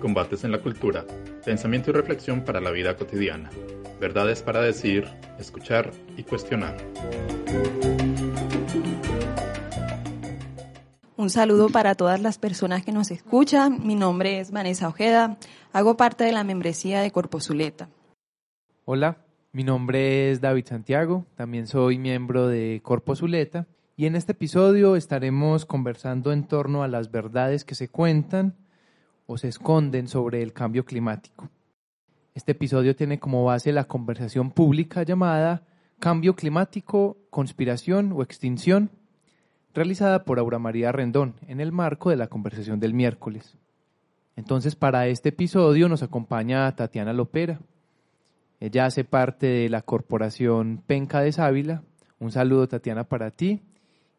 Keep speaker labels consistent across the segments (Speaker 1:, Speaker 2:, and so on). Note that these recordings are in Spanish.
Speaker 1: Combates en la cultura. Pensamiento y reflexión para la vida cotidiana. Verdades para decir, escuchar y cuestionar.
Speaker 2: Un saludo para todas las personas que nos escuchan. Mi nombre es Vanessa Ojeda. Hago parte de la membresía de Corpo Zuleta.
Speaker 3: Hola, mi nombre es David Santiago. También soy miembro de Corpo Zuleta. Y en este episodio estaremos conversando en torno a las verdades que se cuentan o se esconden sobre el cambio climático. Este episodio tiene como base la conversación pública llamada Cambio climático, conspiración o extinción, realizada por Aura María Rendón en el marco de la conversación del miércoles. Entonces, para este episodio nos acompaña Tatiana Lopera. Ella hace parte de la corporación Penca de Sávila. Un saludo, Tatiana, para ti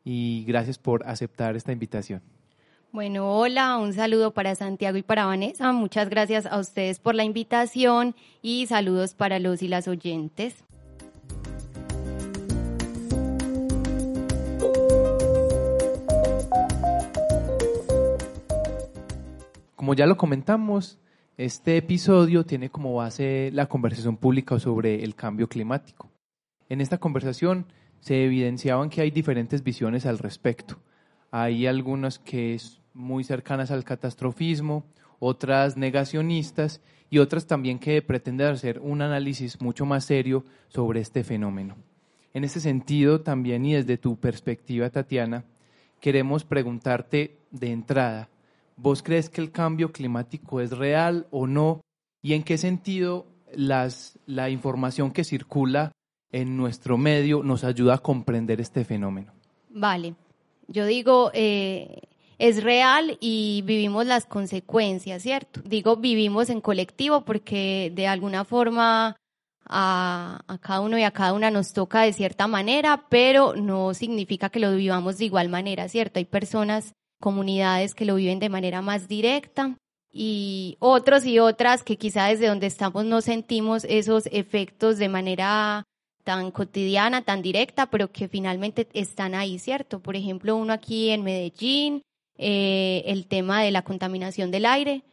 Speaker 3: y gracias por aceptar esta invitación.
Speaker 4: Bueno, hola, un saludo para Santiago y para Vanessa. Muchas gracias a ustedes por la invitación y saludos para los y las oyentes.
Speaker 3: Como ya lo comentamos, este episodio tiene como base la conversación pública sobre el cambio climático. En esta conversación se evidenciaban que hay diferentes visiones al respecto. Hay algunas que muy cercanas al catastrofismo, otras negacionistas y otras también que pretenden hacer un análisis mucho más serio sobre este fenómeno. En ese sentido, también y desde tu perspectiva, Tatiana, queremos preguntarte de entrada, ¿vos crees que el cambio climático es real o no? ¿Y en qué sentido las, la información que circula en nuestro medio nos ayuda a comprender este fenómeno?
Speaker 4: Vale, yo digo, eh, es real y vivimos las consecuencias, ¿cierto? Digo, vivimos en colectivo porque de alguna forma a, a, cada uno y a cada una nos toca de cierta manera, pero no significa que lo vivamos de igual manera, ¿cierto? Hay personas, comunidades que lo viven de manera más directa y otros y otras que quizá desde donde estamos no sentimos esos efectos de manera tan cotidiana, tan directa, pero que finalmente están ahí, ¿cierto? Por ejemplo, uno aquí en Medellín, eh, el tema de la contaminación del aire.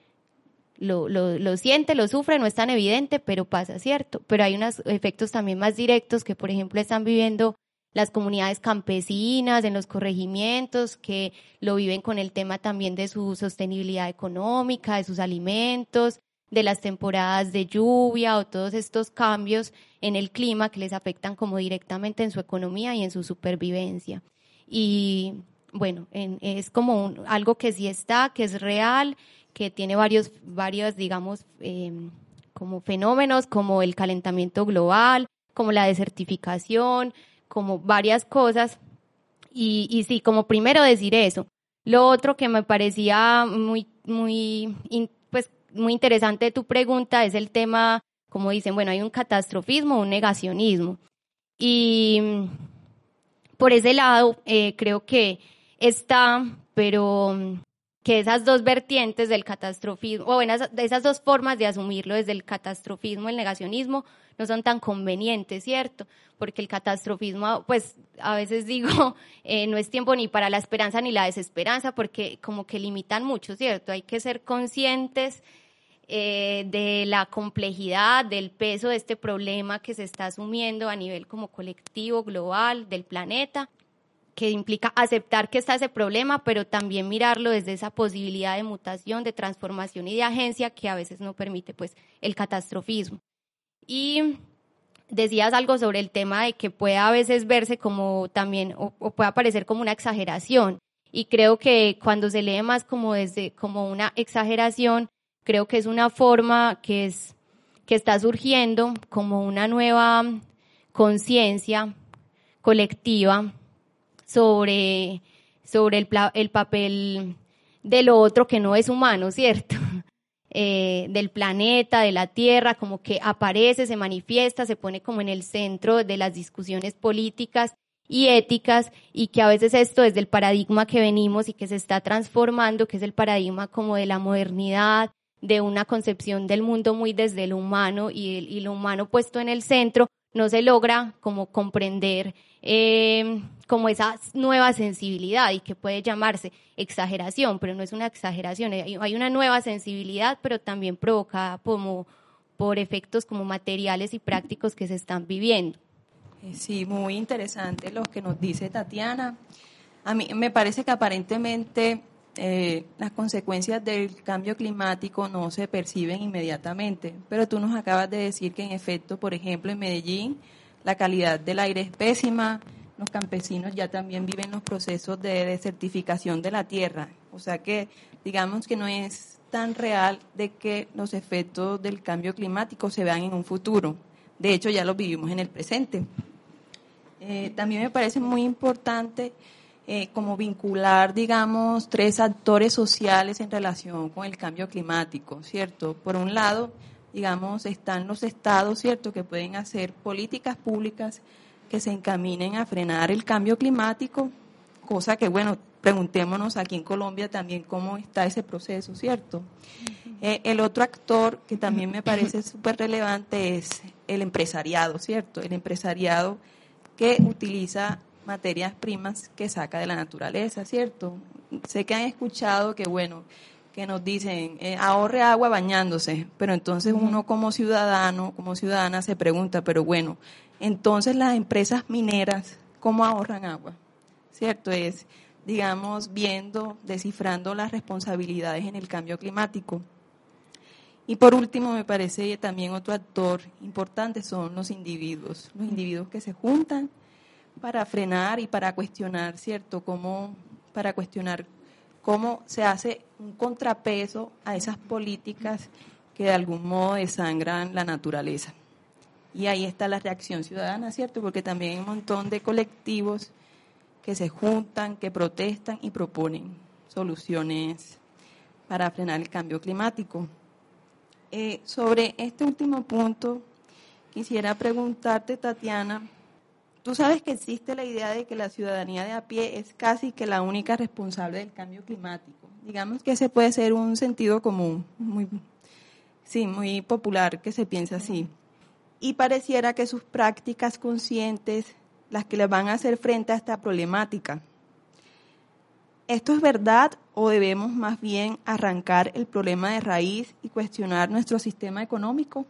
Speaker 4: Lo, lo, lo, siente, lo sufre, no es tan evidente, pero pasa, ¿cierto? Pero hay unos efectos también más directos que, por ejemplo, están viviendo las comunidades campesinas, en los corregimientos, que lo viven con el tema también de su sostenibilidad económica, de sus alimentos, de las temporadas de lluvia o todos estos cambios en el clima que les afectan como directamente en su economía y en su supervivencia. Y bueno, es como algo que sí está, que es real, que tiene varios, varios digamos, em, como fenómenos como el calentamiento global, como la desertificación, como varias cosas. Y, sí, como primero decir eso. Lo otro que me parecía muy, muy, muy interesante tu pregunta es el tema, como dicen, bueno, hay un catastrofismo, un negacionismo. Y por ese lado, eh, creo que está, pero mm, que esas dos vertientes del catastrofismo, o bueno, esas dos formas de asumirlo desde el catastrofismo, el negacionismo, no son tan convenientes, ¿cierto? Porque el catastrofismo, pues a veces digo, eh, no es tiempo ni para la esperanza ni la desesperanza, porque como que limitan mucho, ¿cierto? Hay que ser conscientes eh, de la complejidad, del peso de este problema que se está asumiendo a nivel como colectivo, global, del planeta que implica aceptar que está ese problema, pero también mirarlo desde esa posibilidad de mutación, de transformación y de agencia que a veces no permite pues el catastrofismo. Y decías algo sobre el tema de que puede a veces verse como también o, o puede parecer como una exageración y creo que cuando se lee más como desde como una exageración, creo que es una forma que es que está surgiendo como una nueva conciencia colectiva sobre sobre el, el papel de lo otro que no es humano, ¿cierto? Eh, del planeta, de la Tierra, como que aparece, se manifiesta, se pone como en el centro de las discusiones políticas y éticas y que a veces esto es del paradigma que venimos y que se está transformando, que es el paradigma como de la modernidad, de una concepción del mundo muy desde lo humano y, y lo humano puesto en el centro, no se logra como comprender eh, como esa nueva sensibilidad y que puede llamarse exageración, pero no es una exageración, hay una nueva sensibilidad, pero también provocada como por efectos como materiales y prácticos que se están viviendo.
Speaker 2: Eh, sí, muy interesante lo que nos dice Tatiana. A mí me parece que aparentemente eh, las consecuencias del cambio climático no se perciben inmediatamente, pero tú nos acabas de decir que en efecto, por ejemplo, en Medellín la calidad del aire es pésima, los campesinos ya también viven los procesos de desertificación de la tierra, o sea que digamos que no es tan real de que los efectos del cambio climático se vean en un futuro, de hecho ya los vivimos en el presente. Eh, también me parece muy importante eh, como vincular, digamos, tres actores sociales en relación con el cambio climático, ¿cierto? Por un lado, digamos, están los estados, ¿cierto?, que pueden hacer políticas públicas que se encaminen a frenar el cambio climático, cosa que, bueno, preguntémonos aquí en Colombia también cómo está ese proceso, ¿cierto? Eh, el otro actor que también me parece súper relevante es el empresariado, ¿cierto? El empresariado que utiliza materias primas que saca de la naturaleza, ¿cierto? Sé que han escuchado que, bueno, que nos dicen, eh, ahorre agua bañándose, pero entonces uno como ciudadano, como ciudadana se pregunta, pero bueno, entonces las empresas mineras, ¿cómo ahorran agua? ¿Cierto? Es, digamos, viendo, descifrando las responsabilidades en el cambio climático. Y por último, me parece también otro actor importante son los individuos, los individuos que se juntan para frenar y para cuestionar, ¿cierto? Cómo, para cuestionar cómo se hace un contrapeso a esas políticas que de algún modo desangran la naturaleza. Y ahí está la reacción ciudadana, ¿cierto? Porque también hay un montón de colectivos que se juntan, que protestan y proponen soluciones para frenar el cambio climático. Eh, sobre este último punto, quisiera preguntarte, Tatiana, Tú sabes que existe la idea de que la ciudadanía de a pie es casi que la única responsable del cambio climático. Digamos que ese puede ser un sentido común, muy, sí, muy popular que se piensa así. Y pareciera que sus prácticas conscientes las que le van a hacer frente a esta problemática. ¿Esto es verdad o debemos más bien arrancar el problema de raíz y cuestionar nuestro sistema económico?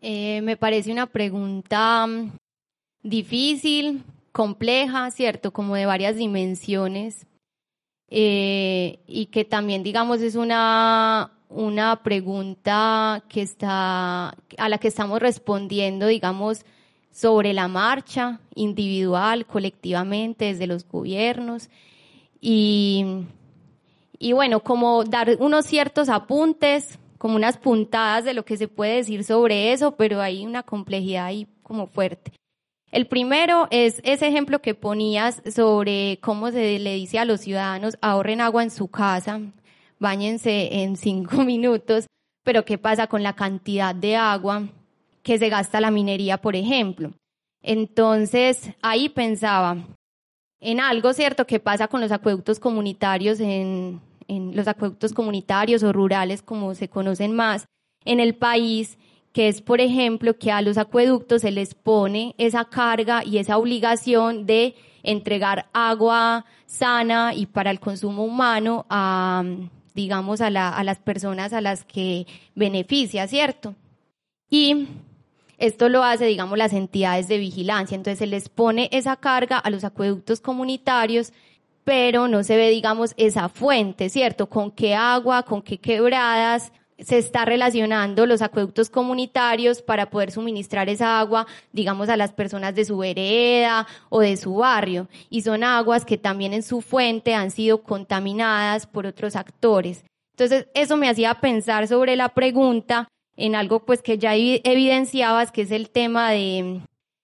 Speaker 4: Eh, me parece una pregunta difícil, compleja, ¿cierto? Como de varias dimensiones. Eh, y que también, digamos, es una, una pregunta que está, a la que estamos respondiendo, digamos, sobre la marcha, individual, colectivamente, desde los gobiernos. Y, y bueno, como dar unos ciertos apuntes, como unas puntadas de lo que se puede decir sobre eso, pero hay una complejidad ahí como fuerte. El primero es ese ejemplo que ponías sobre cómo se le dice a los ciudadanos ahorren agua en su casa, bañense en cinco minutos, pero ¿qué pasa con la cantidad de agua que se gasta la minería, por ejemplo? Entonces, ahí pensaba en algo, ¿cierto?, que pasa con los acueductos comunitarios, en, en los acueductos comunitarios o rurales, como se conocen más, en el país, que es, por ejemplo, que a los acueductos se les pone esa carga y esa obligación de entregar agua sana y para el consumo humano a, digamos, a, la, a las personas a las que beneficia, ¿cierto? Y esto lo hace, digamos, las entidades de vigilancia. Entonces se les pone esa carga a los acueductos comunitarios, pero no se ve, digamos, esa fuente, ¿cierto? Con qué agua, con qué quebradas, se está relacionando los acueductos comunitarios para poder suministrar esa agua, digamos, a las personas de su vereda o de su barrio. Y son aguas que también en su fuente han sido contaminadas por otros actores. Entonces, eso me hacía pensar sobre la pregunta en algo pues que ya evidenciabas, que es el tema de,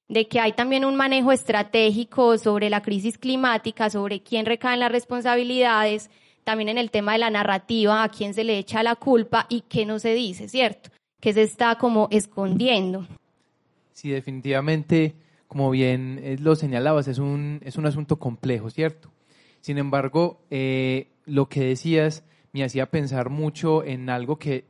Speaker 4: de que hay también un manejo estratégico sobre la crisis climática, sobre quién recaen las responsabilidades, también en el tema de la narrativa, a quién se le echa la culpa y qué no se dice, ¿cierto? Que se está como escondiendo.
Speaker 3: Sí, definitivamente, como bien eh, lo señalabas, es un, es un asunto complejo, ¿cierto? Sin embargo, eh, lo que decías me hacía pensar mucho en algo que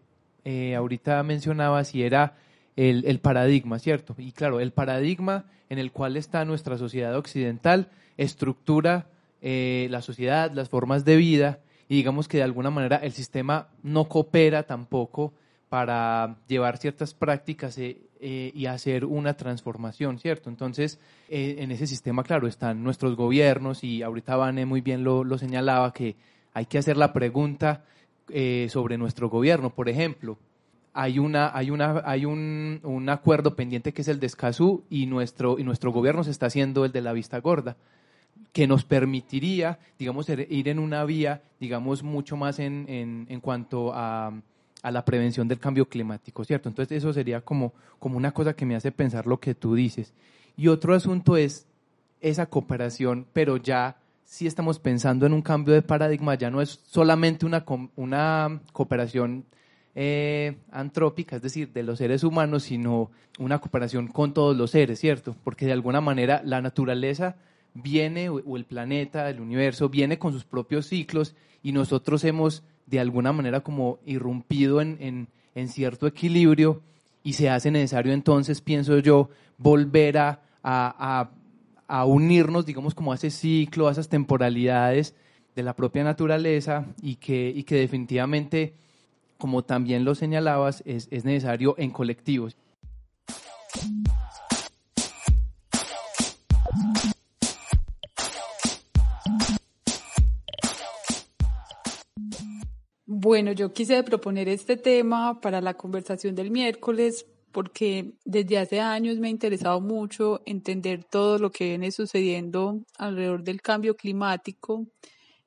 Speaker 3: eh, ahorita mencionabas y era el, el, paradigma, ¿cierto? Y claro, el paradigma en el cual está nuestra sociedad occidental estructura eh, la sociedad, las formas de vida, y digamos que de alguna manera el sistema no coopera tampoco para llevar ciertas prácticas eh, eh, y hacer una transformación, ¿cierto? Entonces, en ese sistema, claro, están nuestros gobiernos y ahorita Vane muy bien lo, lo señalaba que hay que hacer la pregunta sobre nuestro gobierno. Por ejemplo, hay una hay una hay un, un, acuerdo pendiente que es el de Escazú y nuestro y nuestro gobierno se está haciendo el de la vista gorda que nos permitiría, digamos, ir en una vía, digamos, mucho más en, en, en cuanto a, a, la prevención del cambio climático, ¿cierto? Entonces eso sería como, como una cosa que me hace pensar lo que tú dices. Y otro asunto es esa cooperación, pero ya si estamos pensando en un cambio de paradigma, ya no es solamente una, una cooperación eh, antrópica, es decir, de los seres humanos, sino una cooperación con todos los seres, ¿cierto? Porque de alguna manera la naturaleza viene, o el planeta, el universo, viene con sus propios ciclos y nosotros hemos de alguna manera como irrumpido en, en, cierto equilibrio y se hace necesario entonces, pienso yo, volver a, a, a, unirnos, digamos, como a ese ciclo, a esas temporalidades de la propia naturaleza y que, y que definitivamente, como también lo señalabas, es, es necesario en colectivos.
Speaker 5: Bueno, yo quise proponer este tema para la conversación del miércoles porque desde hace años me ha interesado mucho entender todo lo que viene sucediendo alrededor del cambio climático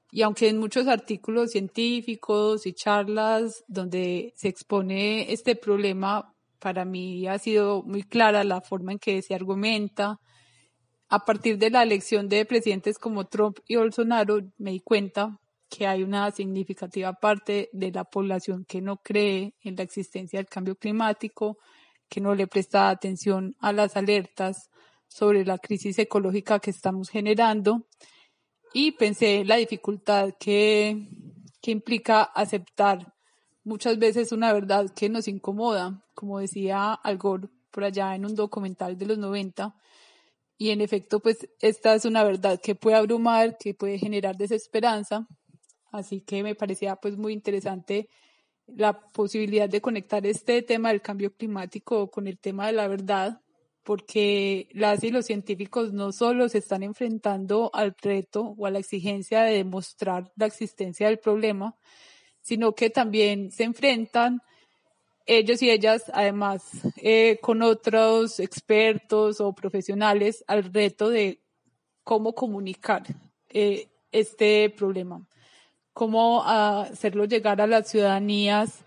Speaker 5: y aunque en muchos artículos científicos y charlas donde se expone este problema, para mí ha sido muy clara la forma en que se argumenta. A partir de la elección de presidentes como Trump y Bolsonaro, me di cuenta que hay una significativa parte de la población que no cree en la existencia del cambio climático, que no le presta atención a las alertas sobre la crisis ecológica que estamos generando. Y pensé en la dificultad que, que implica aceptar muchas veces una verdad que nos incomoda, como decía Al Gore por allá en un documental de los 90, y en efecto, pues esta es una verdad que puede abrumar, que puede generar desesperanza, Así que me parecía pues muy interesante la posibilidad de conectar este tema del cambio climático con el tema de la verdad, porque las y los científicos no solo se están enfrentando al reto o a la exigencia de demostrar la existencia del problema, sino que también se enfrentan ellos y ellas, además, eh, con otros expertos o profesionales al reto de cómo comunicar eh, este problema cómo hacerlo llegar a las ciudadanías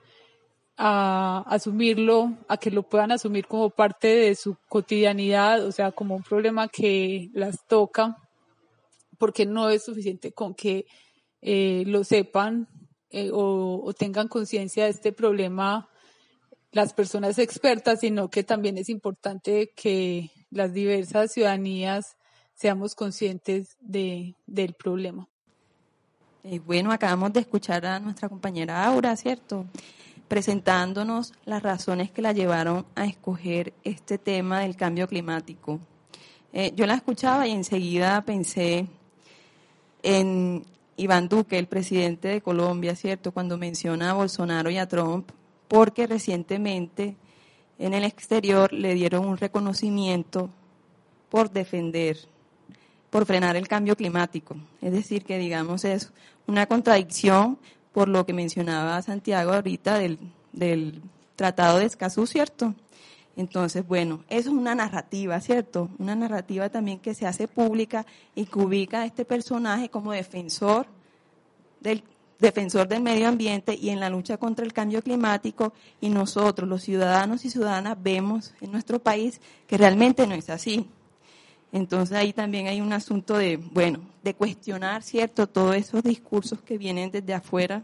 Speaker 5: a asumirlo, a que lo puedan asumir como parte de su cotidianidad, o sea, como un problema que las toca, porque no es suficiente con que eh, lo sepan eh, o, tengan conciencia de este problema las personas expertas, sino que también es importante que las diversas ciudadanías seamos conscientes de, del problema.
Speaker 2: Eh, bueno, acabamos de escuchar a nuestra compañera Aura, ¿cierto? Presentándonos las razones que la llevaron a escoger este tema del cambio climático. Eh, yo la escuchaba y enseguida pensé en Iván Duque, el presidente de Colombia, ¿cierto? Cuando menciona a Bolsonaro y a Trump, porque recientemente en el exterior le dieron un reconocimiento por defender por frenar el cambio climático. Es decir, que digamos es una contradicción por lo que mencionaba Santiago ahorita del, del Tratado de Escazú, ¿cierto? Entonces, bueno, eso es una narrativa, ¿cierto? Una narrativa también que se hace pública y que ubica a este personaje como defensor del, defensor del medio ambiente y en la lucha contra el cambio climático y nosotros, los ciudadanos y ciudadanas, vemos en nuestro país que realmente no es así. Entonces ahí también hay un asunto de, bueno, de cuestionar, ¿cierto?, todos esos discursos que vienen desde afuera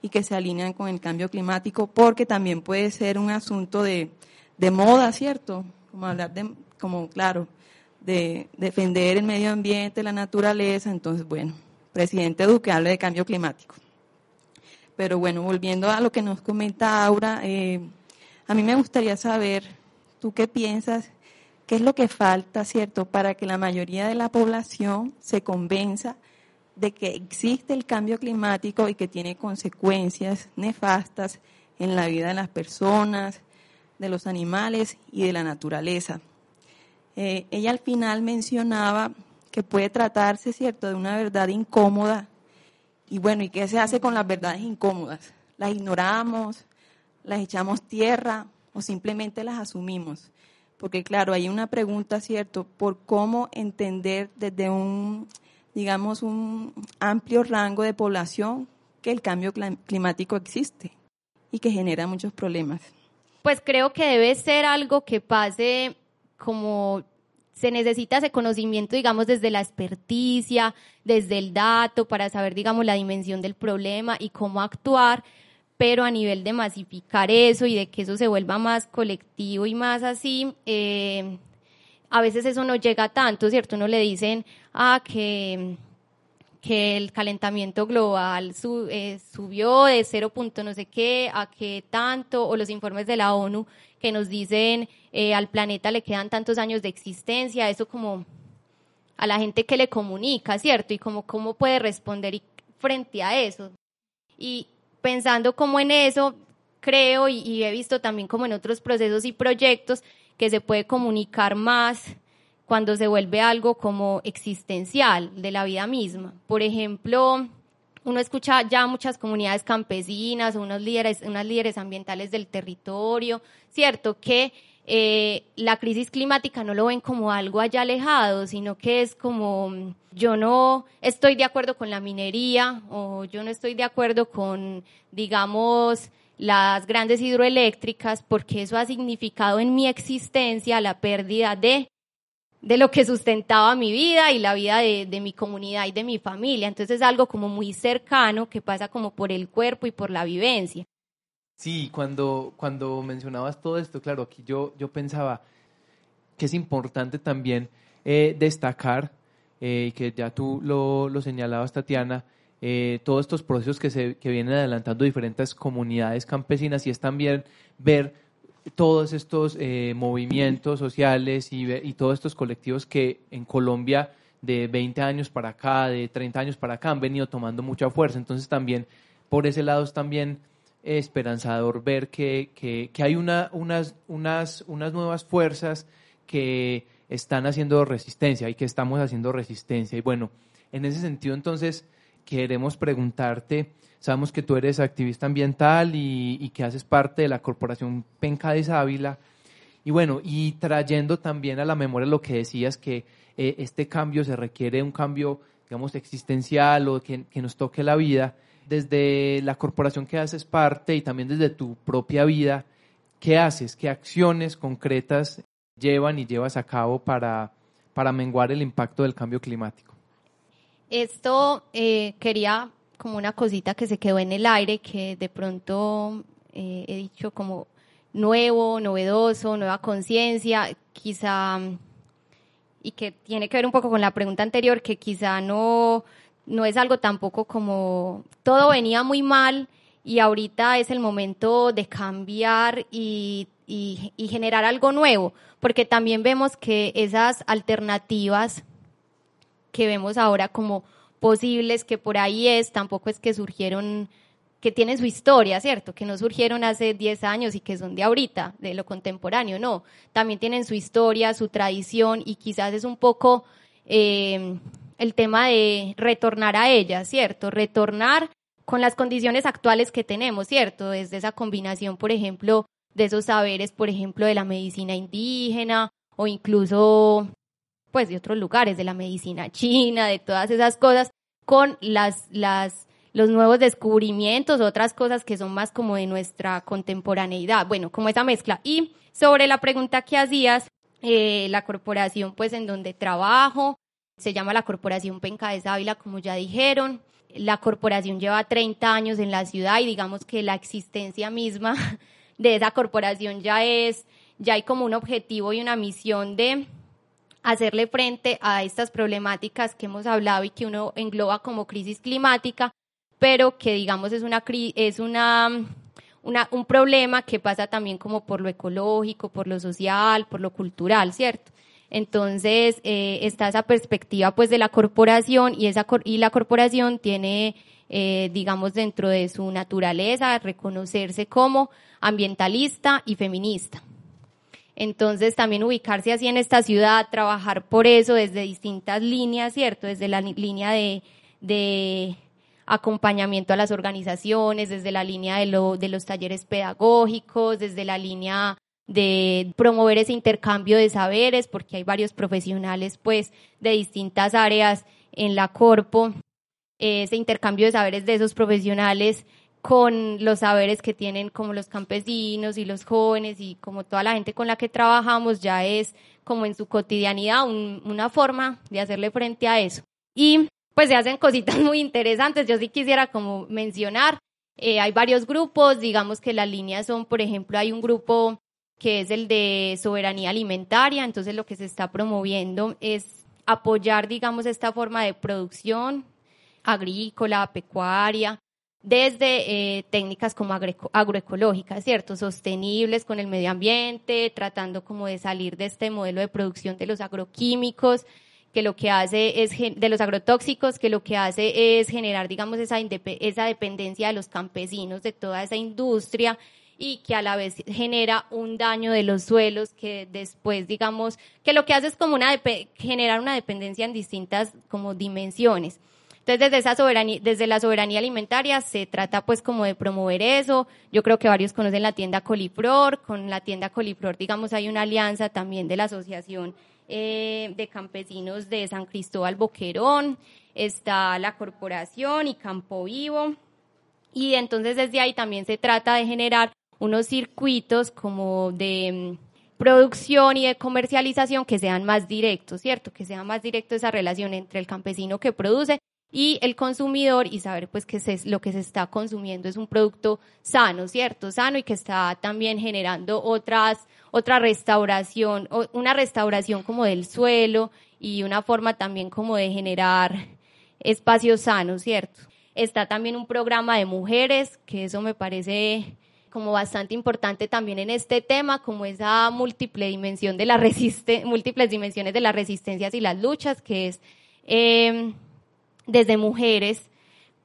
Speaker 2: y que se alinean con el cambio climático, porque también puede ser un asunto de, de moda, ¿cierto? Como hablar de, como claro, de defender el medio ambiente, la naturaleza, entonces, bueno, presidente Duque habla de cambio climático. Pero bueno, volviendo a lo que nos comenta Aura, eh, a mí me gustaría saber, ¿tú qué piensas? ¿Qué es lo que falta, cierto, para que la mayoría de la población se convenza de que existe el cambio climático y que tiene consecuencias nefastas en la vida de las personas, de los animales y de la naturaleza? Eh, ella al final mencionaba que puede tratarse, cierto, de una verdad incómoda y bueno, ¿y qué se hace con las verdades incómodas? ¿Las ignoramos? ¿Las echamos tierra? ¿O simplemente las asumimos? Porque claro, hay una pregunta, ¿cierto? Por cómo entender desde un, digamos, un amplio rango de población que el cambio climático existe y que genera muchos problemas.
Speaker 4: Pues creo que debe ser algo que pase como se necesita ese conocimiento, digamos, desde la experticia, desde el dato, para saber, digamos, la dimensión del problema y cómo actuar, pero a nivel de masificar eso y de que eso se vuelva más colectivo y más así, eh, a veces eso no llega tanto, ¿cierto? No le dicen, ah, que que el calentamiento global eh, subió de cero punto no sé qué a qué tanto, o los informes de la ONU que nos dicen eh, al planeta le quedan tantos años de existencia, eso como a la gente que le comunica, ¿cierto? Y como cómo puede responder frente a eso. Y pensando como en eso, creo y, he visto también como en otros procesos y proyectos que se puede comunicar más cuando se vuelve algo como existencial de la vida misma. Por ejemplo, uno escucha ya muchas comunidades campesinas, unos líderes, unas líderes ambientales del territorio, ¿cierto? Que eh, la crisis climática no lo ven como algo allá alejado, sino que es como yo no estoy de acuerdo con la minería o yo no estoy de acuerdo con, digamos, las grandes hidroeléctricas porque eso ha significado en mi existencia la pérdida de de lo que sustentaba mi vida y la vida de, mi comunidad y de mi familia. Entonces es algo como muy cercano que pasa como por el cuerpo y por la vivencia.
Speaker 3: Sí, cuando, cuando mencionabas todo esto, claro, aquí yo, yo pensaba que es importante también eh, destacar, eh, que ya tú lo, lo señalabas, Tatiana, eh, todos estos procesos que, se, que vienen adelantando diferentes comunidades campesinas y es también ver todos estos eh, movimientos sociales y, y, todos estos colectivos que en Colombia de 20 años para acá, de 30 años para acá, han venido tomando mucha fuerza. Entonces también por ese lado es también esperanzador ver que, que, que hay una, unas, unas, unas nuevas fuerzas que están haciendo resistencia y que estamos haciendo resistencia. Y bueno, en ese sentido entonces queremos preguntarte Sabemos que tú eres activista ambiental y, que haces parte de la corporación Penca de Ávila. Y bueno, y trayendo también a la memoria lo que decías, que eh, este cambio se requiere un cambio, digamos, existencial o que, que nos toque la vida, desde la corporación que haces parte y también desde tu propia vida, ¿qué haces? ¿Qué acciones concretas llevan y llevas a cabo para, para menguar el impacto del cambio climático?
Speaker 4: Esto eh, quería como una cosita que se quedó en el aire, que de pronto eh, he dicho como nuevo, novedoso, nueva conciencia, quizá, y que tiene que ver un poco con la pregunta anterior, que quizá no, no es algo tampoco como todo venía muy mal y ahorita es el momento de cambiar y, y, generar algo nuevo, porque también vemos que esas alternativas que vemos ahora como posibles que por ahí es, tampoco es que surgieron, que tienen su historia, ¿cierto? Que no surgieron hace 10 años y que son de ahorita, de lo contemporáneo, no. También tienen su historia, su tradición y quizás es un poco eh, el tema de retornar a ella, ¿cierto? Retornar con las condiciones actuales que tenemos, ¿cierto? Desde esa combinación, por ejemplo, de esos saberes, por ejemplo, de la medicina indígena o incluso pues de otros lugares, de la medicina china, de todas esas cosas, con las, los nuevos descubrimientos, otras cosas que son más como de nuestra contemporaneidad, bueno, como esa mezcla. Y sobre la pregunta que hacías, eh, la corporación pues en donde trabajo, se llama la Corporación Penca de Ávila, como ya dijeron. La corporación lleva 30 años en la ciudad y digamos que la existencia misma de esa corporación ya es, ya hay como un objetivo y una misión de hacerle frente a estas problemáticas que hemos hablado y que uno engloba como crisis climática, pero que digamos es una es una, una, un problema que pasa también como por lo ecológico, por lo social, por lo cultural, ¿cierto? Entonces eh, está esa perspectiva pues de la corporación y esa y la corporación tiene eh, digamos dentro de su naturaleza reconocerse como ambientalista y feminista. Entonces también ubicarse así en esta ciudad, trabajar por eso desde distintas líneas, ¿cierto? Desde la línea de, de acompañamiento a las organizaciones, desde la línea de, de los talleres pedagógicos, desde la línea de promover ese intercambio de saberes, porque hay varios profesionales pues de distintas áreas en la corpo, ese intercambio de saberes de esos profesionales con los saberes que tienen como los campesinos y los jóvenes y como toda la gente con la que trabajamos ya es como en su cotidianidad una forma de hacerle frente a eso. Y pues se hacen cositas muy interesantes. Yo sí quisiera como mencionar, eh, hay varios grupos, digamos que las líneas son, por ejemplo, hay un grupo que es el de soberanía alimentaria, entonces lo que se está promoviendo es apoyar, digamos, esta forma de producción agrícola, pecuaria, desde eh, técnicas como agroecológicas, ¿cierto? Sostenibles con el medio ambiente, tratando como de salir de este modelo de producción de los agroquímicos, que lo que hace es, de los agrotóxicos, que lo que hace es generar, digamos, esa, esa dependencia de los campesinos, de toda esa industria, y que a la vez genera un daño de los suelos que después, digamos, que lo que hace es como una generar una dependencia en distintas como dimensiones. Entonces, desde, esa soberanía, desde la soberanía alimentaria se trata pues como de promover eso. Yo creo que varios conocen la tienda Coliflor. Con la tienda Coliflor, digamos, hay una alianza también de la Asociación eh, de Campesinos de San Cristóbal Boquerón. Está la corporación y Campo Vivo. Y entonces desde ahí también se trata de generar unos circuitos como de mm, producción y de comercialización que sean más directos, ¿cierto? Que sea más directo esa relación entre el campesino que produce y el consumidor y saber pues que lo que se está consumiendo es un producto sano, ¿cierto? Sano y que está también generando otras, otra restauración, una restauración como del suelo y una forma también como de generar espacios sanos, ¿cierto? Está también un programa de mujeres, que eso me parece como bastante importante también en este tema, como esa múltiple dimensión de la múltiples dimensiones de las resistencias y las luchas, que es eh, desde mujeres,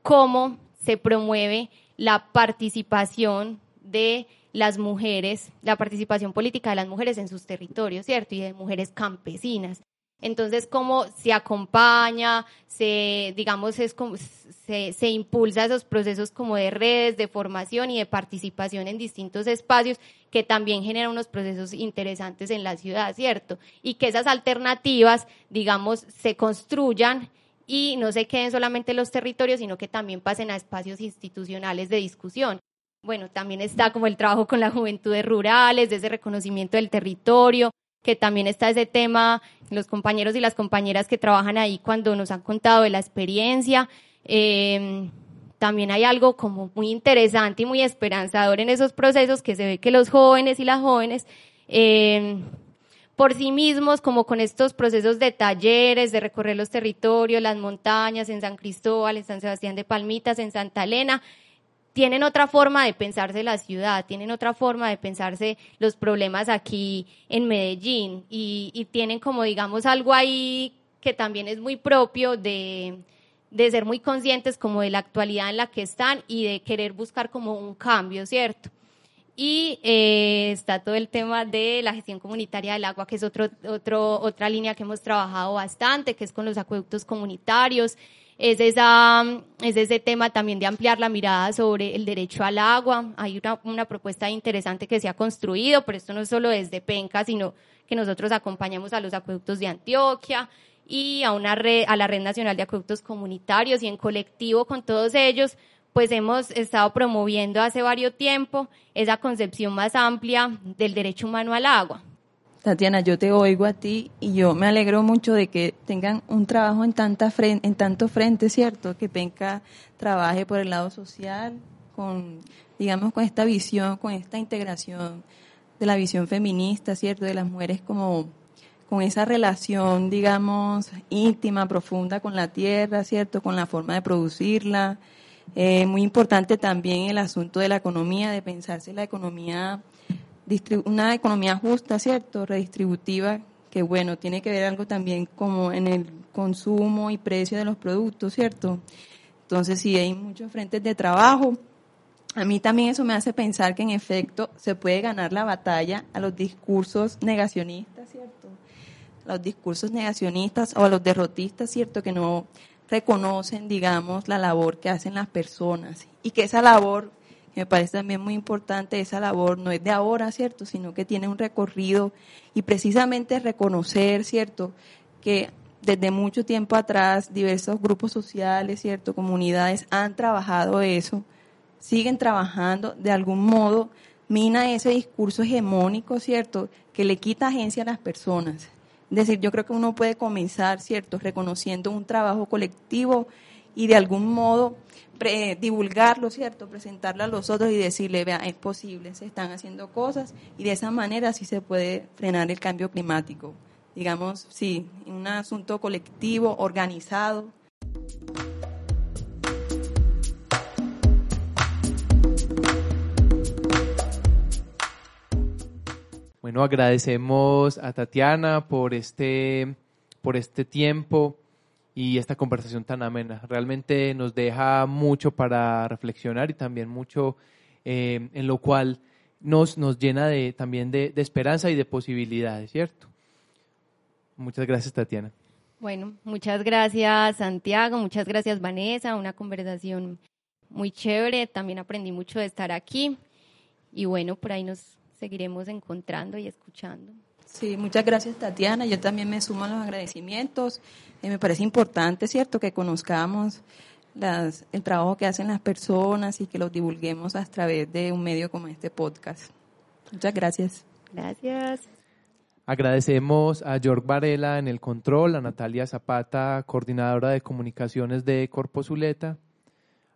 Speaker 4: cómo se promueve la participación de las mujeres, la participación política de las mujeres en sus territorios, ¿cierto? Y de mujeres campesinas. Entonces, cómo se acompaña, se, digamos, es como, se, se, impulsa esos procesos como de redes, de formación y de participación en distintos espacios que también generan unos procesos interesantes en la ciudad, ¿cierto? Y que esas alternativas, digamos, se construyan y no se queden solamente los territorios, sino que también pasen a espacios institucionales de discusión. Bueno, también está como el trabajo con las juventudes rurales, desde reconocimiento del territorio, que también está ese tema, los compañeros y las compañeras que trabajan ahí cuando nos han contado de la experiencia. Em, también hay algo como muy interesante y muy esperanzador en esos procesos que se ve que los jóvenes y las jóvenes eh, por sí mismos, como con estos procesos de talleres, de recorrer los territorios, las montañas, en San Cristóbal, en San Sebastián de Palmitas, en Santa Elena, tienen otra forma de pensarse la ciudad, tienen otra forma de pensarse los problemas aquí en Medellín y, tienen como digamos algo ahí que también es muy propio de, de ser muy conscientes como de la actualidad en la que están y de querer buscar como un cambio, ¿cierto? Y eh, está todo el tema de la gestión comunitaria del agua, que es otro, otro, otra línea que hemos trabajado bastante, que es con los acueductos comunitarios. Es, esa, es ese tema también de ampliar la mirada sobre el derecho al agua. Hay una, una propuesta interesante que se ha construido, pero esto no es solo desde Penca, sino que nosotros acompañamos a los acueductos de Antioquia y a, una red, a la Red Nacional de Acueductos Comunitarios y en colectivo con todos ellos, pues hemos estado promoviendo hace varios tiempo esa concepción más amplia del derecho humano al agua.
Speaker 2: Tatiana, yo te oigo a ti y yo me alegro mucho de que tengan un trabajo en, tanta en tanto frente, ¿cierto? Que Penca trabaje por el lado social, con, digamos, con esta visión, con esta integración de la visión feminista, ¿cierto? De las mujeres como con esa relación, digamos, íntima, profunda con la tierra, ¿cierto? Con la forma de producirla. Eh, muy importante también el asunto de la economía, de pensarse la economía, una economía justa, ¿cierto? Redistributiva, que bueno, tiene que ver algo también como en el consumo y precio de los productos, ¿cierto? Entonces, sí, hay muchos frentes de trabajo. A mí también eso me hace pensar que en efecto se puede ganar la batalla a los discursos negacionistas, ¿cierto? los discursos negacionistas o a los derrotistas, ¿cierto? Que no reconocen, digamos, la labor que hacen las personas y que esa labor, que me parece también muy importante, esa labor no es de ahora, ¿cierto? Sino que tiene un recorrido y precisamente reconocer, ¿cierto? Que desde mucho tiempo atrás diversos grupos sociales, ¿cierto? Comunidades han trabajado eso, siguen trabajando, de algún modo mina ese discurso hegemónico, ¿cierto? Que le quita agencia a las personas. Decir, yo creo que uno puede comenzar, ¿cierto?, reconociendo un trabajo colectivo y de algún modo divulgarlo, ¿cierto?, presentarlo a los otros y decirle, vea, es posible, se están haciendo cosas y de esa manera sí se puede frenar el cambio climático. Digamos, sí, un asunto colectivo, organizado.
Speaker 3: Bueno, agradecemos a Tatiana por este, por este tiempo y esta conversación tan amena. Realmente nos deja mucho para reflexionar y también mucho eh, en lo cual nos, nos llena de, también de, de esperanza y de posibilidades, ¿cierto? Muchas gracias, Tatiana.
Speaker 4: Bueno, muchas gracias, Santiago. Muchas gracias, Vanessa. Una conversación muy chévere. También aprendí mucho de estar aquí. Y bueno, por ahí nos seguiremos encontrando y escuchando.
Speaker 2: Sí, muchas gracias Tatiana. Yo también me sumo a los agradecimientos. Eh, me parece importante, ¿cierto?, que conozcamos las, el trabajo que hacen las personas y que lo divulguemos a través de un medio como este podcast. Muchas gracias.
Speaker 4: Gracias.
Speaker 3: Agradecemos a York Varela en el control, a Natalia Zapata, coordinadora de comunicaciones de Corpo Zuleta,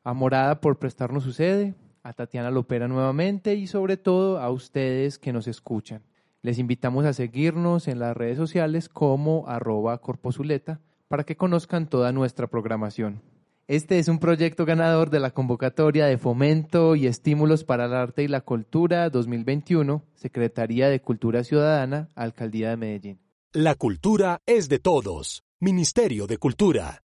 Speaker 3: a Morada por prestarnos su sede, a Tatiana Lopera nuevamente y sobre todo a ustedes que nos escuchan. Les invitamos a seguirnos en las redes sociales como arroba corposuleta para que conozcan toda nuestra programación. Este es un proyecto ganador de la convocatoria de fomento y estímulos para el arte y la cultura 2021, Secretaría de Cultura Ciudadana, Alcaldía de Medellín.
Speaker 6: La cultura es de todos. Ministerio de Cultura.